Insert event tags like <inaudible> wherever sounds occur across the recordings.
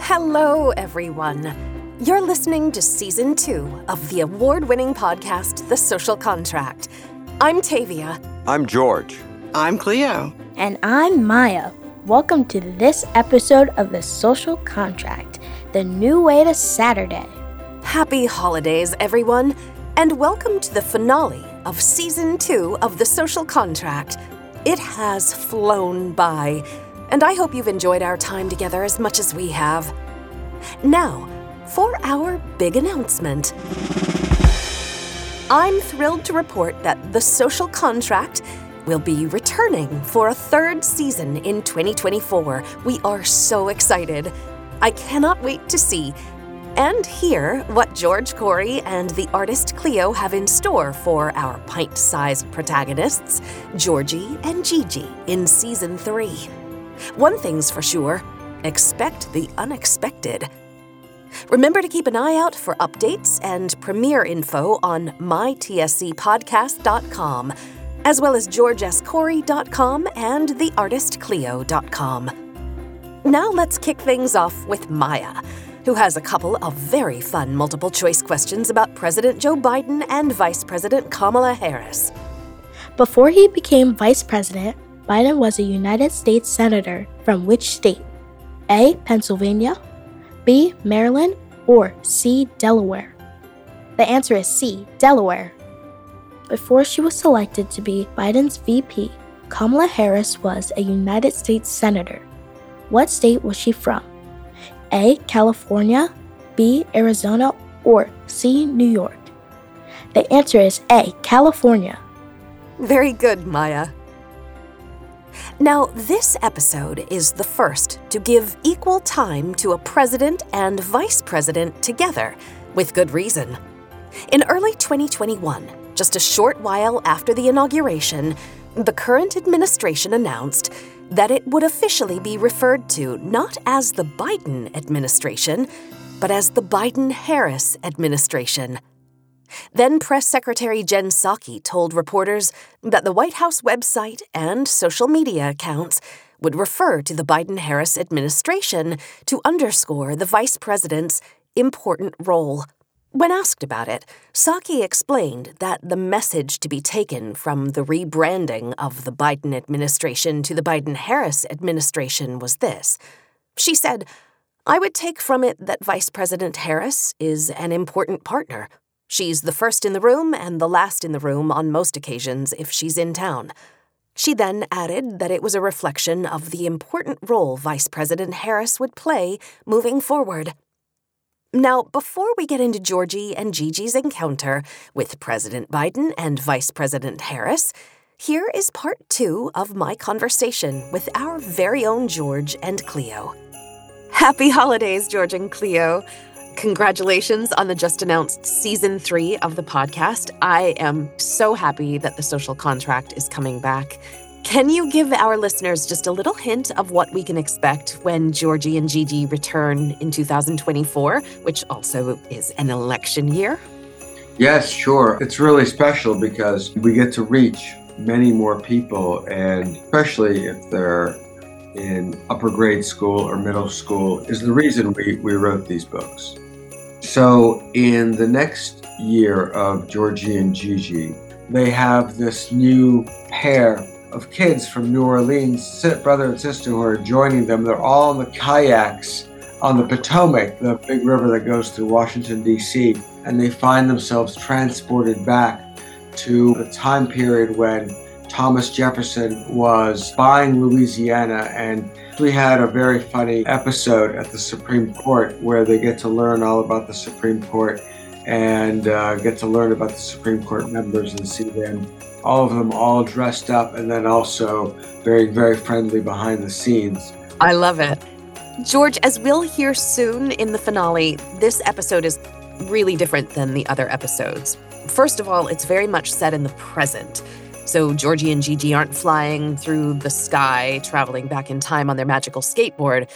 Hello, everyone. You're listening to season two of the award winning podcast, The Social Contract. I'm Tavia. I'm George. I'm Cleo. And I'm Maya. Welcome to this episode of The Social Contract, the new way to Saturday. Happy holidays, everyone, and welcome to the finale of season two of The Social Contract. It has flown by, and I hope you've enjoyed our time together as much as we have. Now, for our big announcement. I'm thrilled to report that The Social Contract will be returning for a third season in 2024. We are so excited. I cannot wait to see and hear what George Corey and the artist Cleo have in store for our pint sized protagonists, Georgie and Gigi, in season three. One thing's for sure expect the unexpected. Remember to keep an eye out for updates and premiere info on mytscpodcast.com, as well as georgescorey.com and theartistcleo.com. Now let's kick things off with Maya, who has a couple of very fun multiple choice questions about President Joe Biden and Vice President Kamala Harris. Before he became vice president, Biden was a United States Senator from which state? A. Pennsylvania, B. Maryland, or C. Delaware? The answer is C. Delaware. Before she was selected to be Biden's VP, Kamala Harris was a United States Senator. What state was she from? A. California, B. Arizona, or C. New York? The answer is A. California. Very good, Maya. Now, this episode is the first to give equal time to a president and vice president together, with good reason. In early 2021, just a short while after the inauguration, the current administration announced that it would officially be referred to not as the Biden administration, but as the Biden Harris administration. Then Press Secretary Jen Psaki told reporters that the White House website and social media accounts would refer to the Biden Harris administration to underscore the vice president's important role. When asked about it, Psaki explained that the message to be taken from the rebranding of the Biden administration to the Biden Harris administration was this. She said, I would take from it that Vice President Harris is an important partner She's the first in the room and the last in the room on most occasions if she's in town. She then added that it was a reflection of the important role Vice President Harris would play moving forward. Now, before we get into Georgie and Gigi's encounter with President Biden and Vice President Harris, here is part two of my conversation with our very own George and Cleo. Happy holidays, George and Cleo. Congratulations on the just announced season three of the podcast. I am so happy that the social contract is coming back. Can you give our listeners just a little hint of what we can expect when Georgie and Gigi return in 2024, which also is an election year? Yes, sure. It's really special because we get to reach many more people, and especially if they're in upper grade school or middle school, is the reason we, we wrote these books. So, in the next year of Georgie and Gigi, they have this new pair of kids from New Orleans, brother and sister, who are joining them. They're all in the kayaks on the Potomac, the big river that goes through Washington, D.C., and they find themselves transported back to the time period when Thomas Jefferson was buying Louisiana and we had a very funny episode at the Supreme Court where they get to learn all about the Supreme Court and uh, get to learn about the Supreme Court members and see them, all of them all dressed up and then also very, very friendly behind the scenes. I love it. George, as we'll hear soon in the finale, this episode is really different than the other episodes. First of all, it's very much set in the present. So Georgie and Gigi aren't flying through the sky, traveling back in time on their magical skateboard.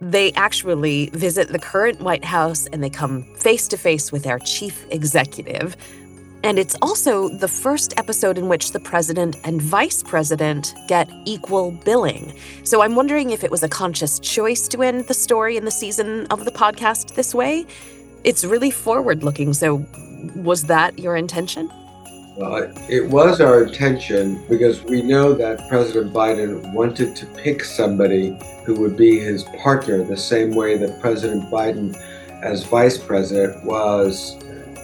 They actually visit the current White House and they come face to face with our chief executive. And it's also the first episode in which the president and vice president get equal billing. So I'm wondering if it was a conscious choice to end the story in the season of the podcast this way. It's really forward looking. So was that your intention? Well, it was our intention because we know that President Biden wanted to pick somebody who would be his partner the same way that President Biden, as vice president, was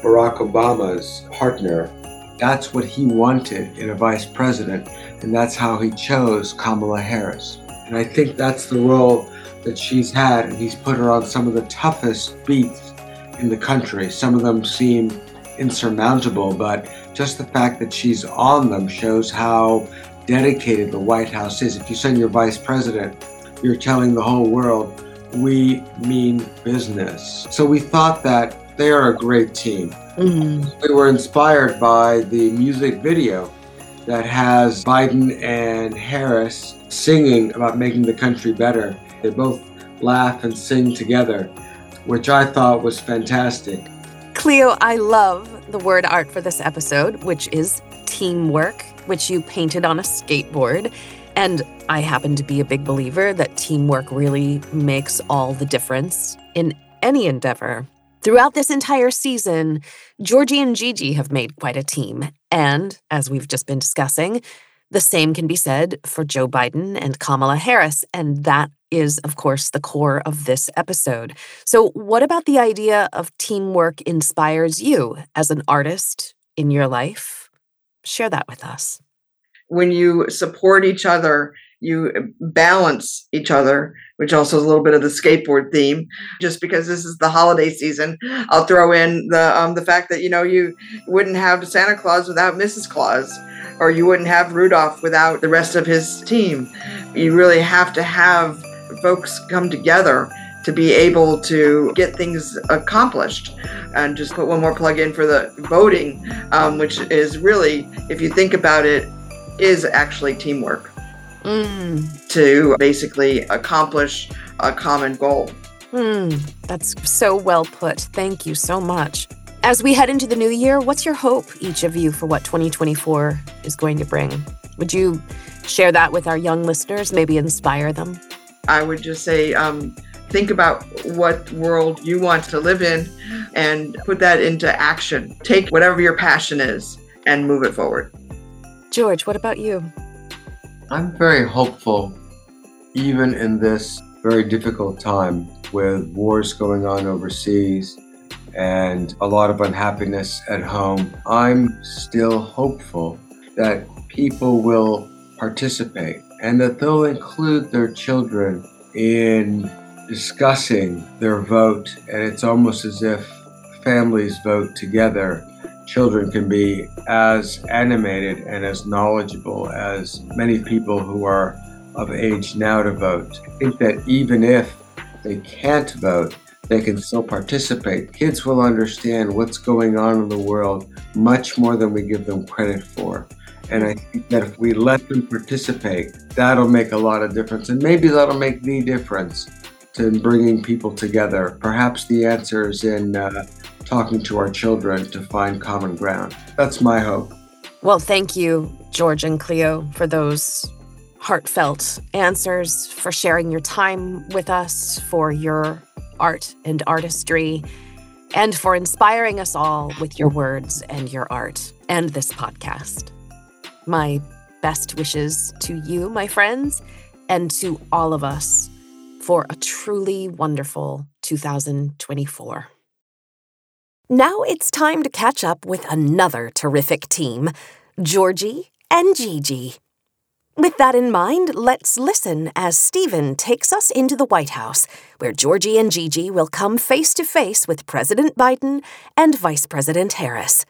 Barack Obama's partner. That's what he wanted in a vice president, and that's how he chose Kamala Harris. And I think that's the role that she's had, and he's put her on some of the toughest beats in the country. Some of them seem insurmountable, but just the fact that she's on them shows how dedicated the White House is. If you send your vice president, you're telling the whole world, we mean business. So we thought that they are a great team. Mm-hmm. We were inspired by the music video that has Biden and Harris singing about making the country better. They both laugh and sing together, which I thought was fantastic. Cleo, I love the word art for this episode, which is teamwork, which you painted on a skateboard. And I happen to be a big believer that teamwork really makes all the difference in any endeavor. Throughout this entire season, Georgie and Gigi have made quite a team. And as we've just been discussing, the same can be said for Joe Biden and Kamala Harris. And that is, of course, the core of this episode. So, what about the idea of teamwork inspires you as an artist in your life? Share that with us. When you support each other, you balance each other, which also is a little bit of the skateboard theme. Just because this is the holiday season, I'll throw in the um, the fact that you know you wouldn't have Santa Claus without Mrs. Claus, or you wouldn't have Rudolph without the rest of his team. You really have to have folks come together to be able to get things accomplished. And just put one more plug in for the voting, um, which is really, if you think about it, is actually teamwork mm. to basically accomplish a common goal. Mm, that's so well put. Thank you so much. As we head into the new year, what's your hope, each of you, for what 2024 is going to bring? Would you share that with our young listeners, maybe inspire them? I would just say, um, think about what world you want to live in and put that into action. Take whatever your passion is and move it forward. George, what about you? I'm very hopeful, even in this very difficult time with wars going on overseas and a lot of unhappiness at home. I'm still hopeful that people will participate and that they'll include their children in discussing their vote. And it's almost as if families vote together. Children can be as animated and as knowledgeable as many people who are of age now to vote. I think that even if they can't vote, they can still participate. Kids will understand what's going on in the world much more than we give them credit for. And I think that if we let them participate, that'll make a lot of difference. And maybe that'll make the difference in bringing people together. Perhaps the answer is in uh, talking to our children to find common ground. That's my hope. Well, thank you, George and Cleo, for those heartfelt answers, for sharing your time with us, for your art and artistry, and for inspiring us all with your words and your art and this podcast. My best wishes to you, my friends, and to all of us for a truly wonderful 2024. Now it's time to catch up with another terrific team, Georgie and Gigi. With that in mind, let's listen as Stephen takes us into the White House, where Georgie and Gigi will come face to face with President Biden and Vice President Harris.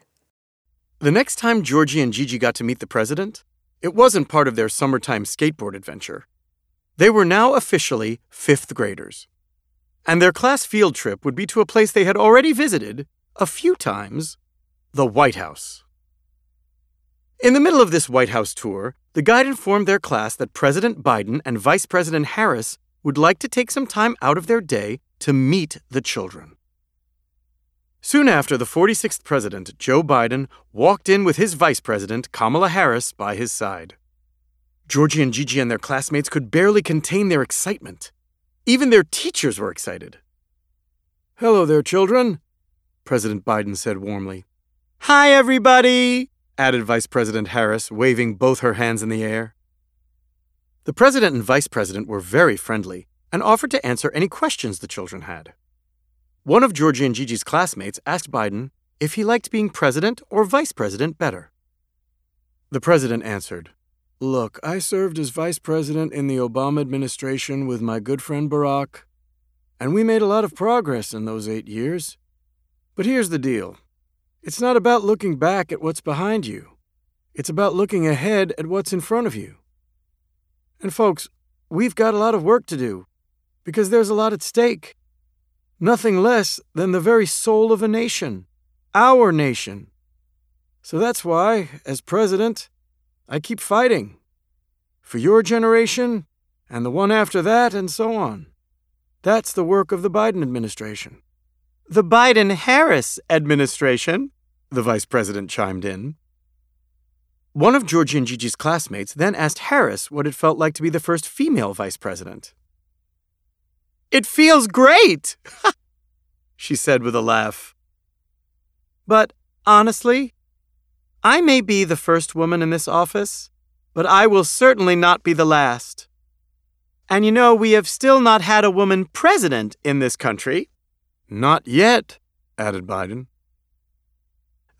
The next time Georgie and Gigi got to meet the president, it wasn't part of their summertime skateboard adventure. They were now officially fifth graders. And their class field trip would be to a place they had already visited a few times the White House. In the middle of this White House tour, the guide informed their class that President Biden and Vice President Harris would like to take some time out of their day to meet the children. Soon after, the 46th president, Joe Biden, walked in with his vice president, Kamala Harris, by his side. Georgie and Gigi and their classmates could barely contain their excitement. Even their teachers were excited. Hello there, children, President Biden said warmly. Hi, everybody, added Vice President Harris, waving both her hands in the air. The president and vice president were very friendly and offered to answer any questions the children had. One of Georgie and Gigi's classmates asked Biden if he liked being president or vice president better. The president answered, Look, I served as vice president in the Obama administration with my good friend Barack, and we made a lot of progress in those eight years. But here's the deal it's not about looking back at what's behind you, it's about looking ahead at what's in front of you. And folks, we've got a lot of work to do because there's a lot at stake nothing less than the very soul of a nation, our nation. So that's why, as president, I keep fighting for your generation and the one after that, and so on. That's the work of the Biden administration. The Biden Harris administration, the vice president chimed in. One of Georgie and Gigi's classmates then asked Harris what it felt like to be the first female vice president. It feels great, <laughs> she said with a laugh. But honestly, I may be the first woman in this office, but I will certainly not be the last. And you know, we have still not had a woman president in this country. Not yet, added Biden.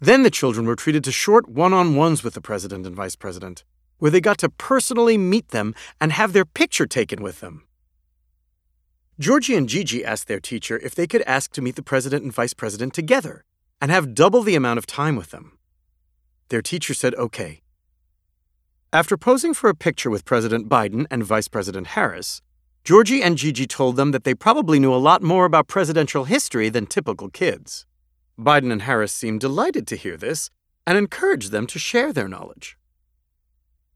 Then the children were treated to short one on ones with the president and vice president, where they got to personally meet them and have their picture taken with them. Georgie and Gigi asked their teacher if they could ask to meet the president and vice president together and have double the amount of time with them. Their teacher said okay. After posing for a picture with President Biden and Vice President Harris, Georgie and Gigi told them that they probably knew a lot more about presidential history than typical kids. Biden and Harris seemed delighted to hear this and encouraged them to share their knowledge.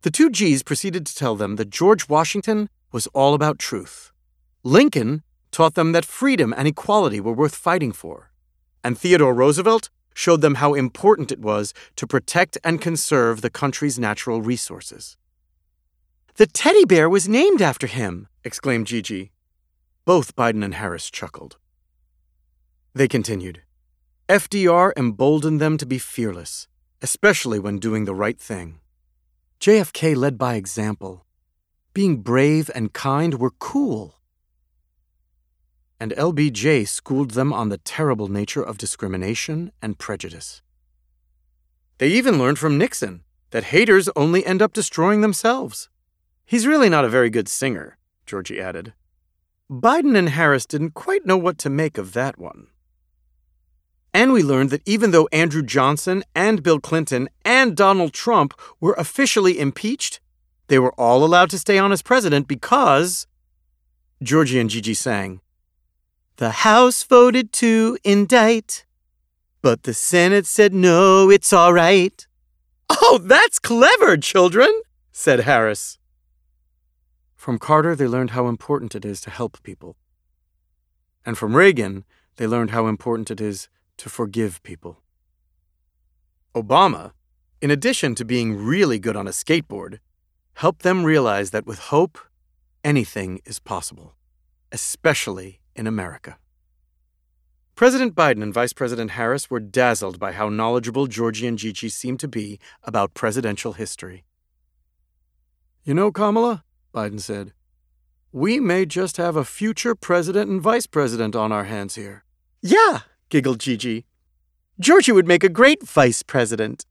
The two G's proceeded to tell them that George Washington was all about truth. Lincoln taught them that freedom and equality were worth fighting for. And Theodore Roosevelt showed them how important it was to protect and conserve the country's natural resources. The teddy bear was named after him, exclaimed Gigi. Both Biden and Harris chuckled. They continued. FDR emboldened them to be fearless, especially when doing the right thing. JFK led by example. Being brave and kind were cool and LBJ schooled them on the terrible nature of discrimination and prejudice. They even learned from Nixon that haters only end up destroying themselves. He's really not a very good singer, Georgie added. Biden and Harris didn't quite know what to make of that one. And we learned that even though Andrew Johnson and Bill Clinton and Donald Trump were officially impeached, they were all allowed to stay on as president because. Georgie and Gigi sang, the House voted to indict, but the Senate said no, it's all right. Oh, that's clever, children, said Harris. From Carter, they learned how important it is to help people. And from Reagan, they learned how important it is to forgive people. Obama, in addition to being really good on a skateboard, helped them realize that with hope, anything is possible, especially in America. President Biden and Vice President Harris were dazzled by how knowledgeable Georgie and Gigi seemed to be about presidential history. You know, Kamala, Biden said, we may just have a future president and vice president on our hands here. Yeah, giggled Gigi. Georgie would make a great vice president.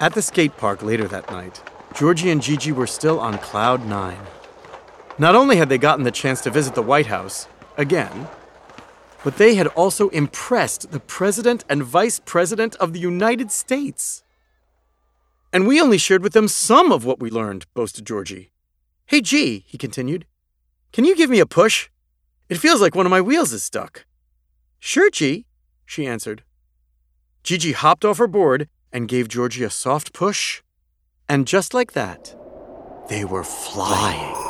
At the skate park later that night, Georgie and Gigi were still on cloud nine. Not only had they gotten the chance to visit the White House, again, but they had also impressed the President and Vice President of the United States. And we only shared with them some of what we learned, boasted Georgie. Hey, G, he continued, can you give me a push? It feels like one of my wheels is stuck. Sure, G, she answered. Gigi hopped off her board and gave Georgie a soft push, and just like that, they were flying.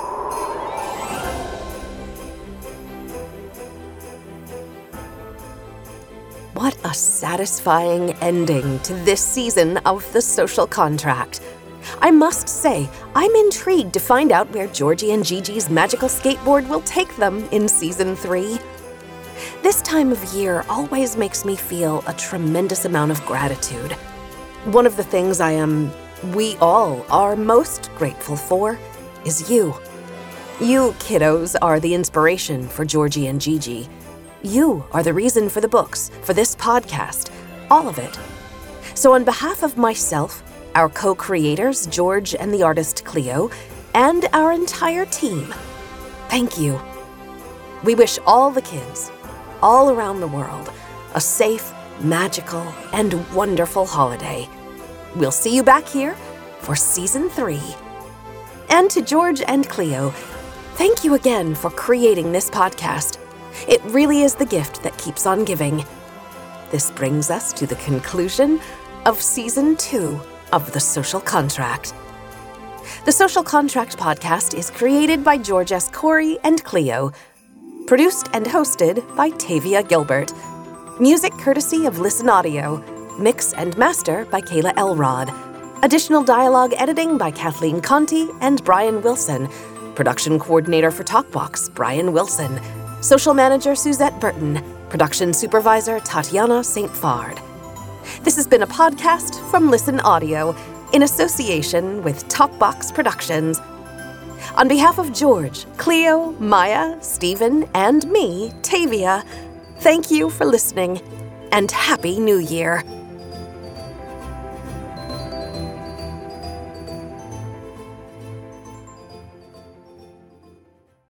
What a satisfying ending to this season of The Social Contract. I must say, I'm intrigued to find out where Georgie and Gigi's magical skateboard will take them in season three. This time of year always makes me feel a tremendous amount of gratitude. One of the things I am, we all are most grateful for is you. You kiddos are the inspiration for Georgie and Gigi. You are the reason for the books, for this podcast, all of it. So, on behalf of myself, our co creators, George and the artist Cleo, and our entire team. Thank you. We wish all the kids, all around the world, a safe, magical, and wonderful holiday. We'll see you back here for season three. And to George and Cleo, thank you again for creating this podcast. It really is the gift that keeps on giving. This brings us to the conclusion of season two of The Social Contract. The Social Contract podcast is created by George S. Corey and Cleo, produced and hosted by Tavia Gilbert. Music courtesy of Listen Audio, mix and master by Kayla Elrod. Additional dialogue editing by Kathleen Conti and Brian Wilson. Production coordinator for Talkbox, Brian Wilson. Social manager Suzette Burton. Production supervisor Tatiana St. Fard. This has been a podcast from Listen Audio in association with Talkbox Productions. On behalf of George, Cleo, Maya, Stephen, and me, Tavia, thank you for listening and Happy New Year.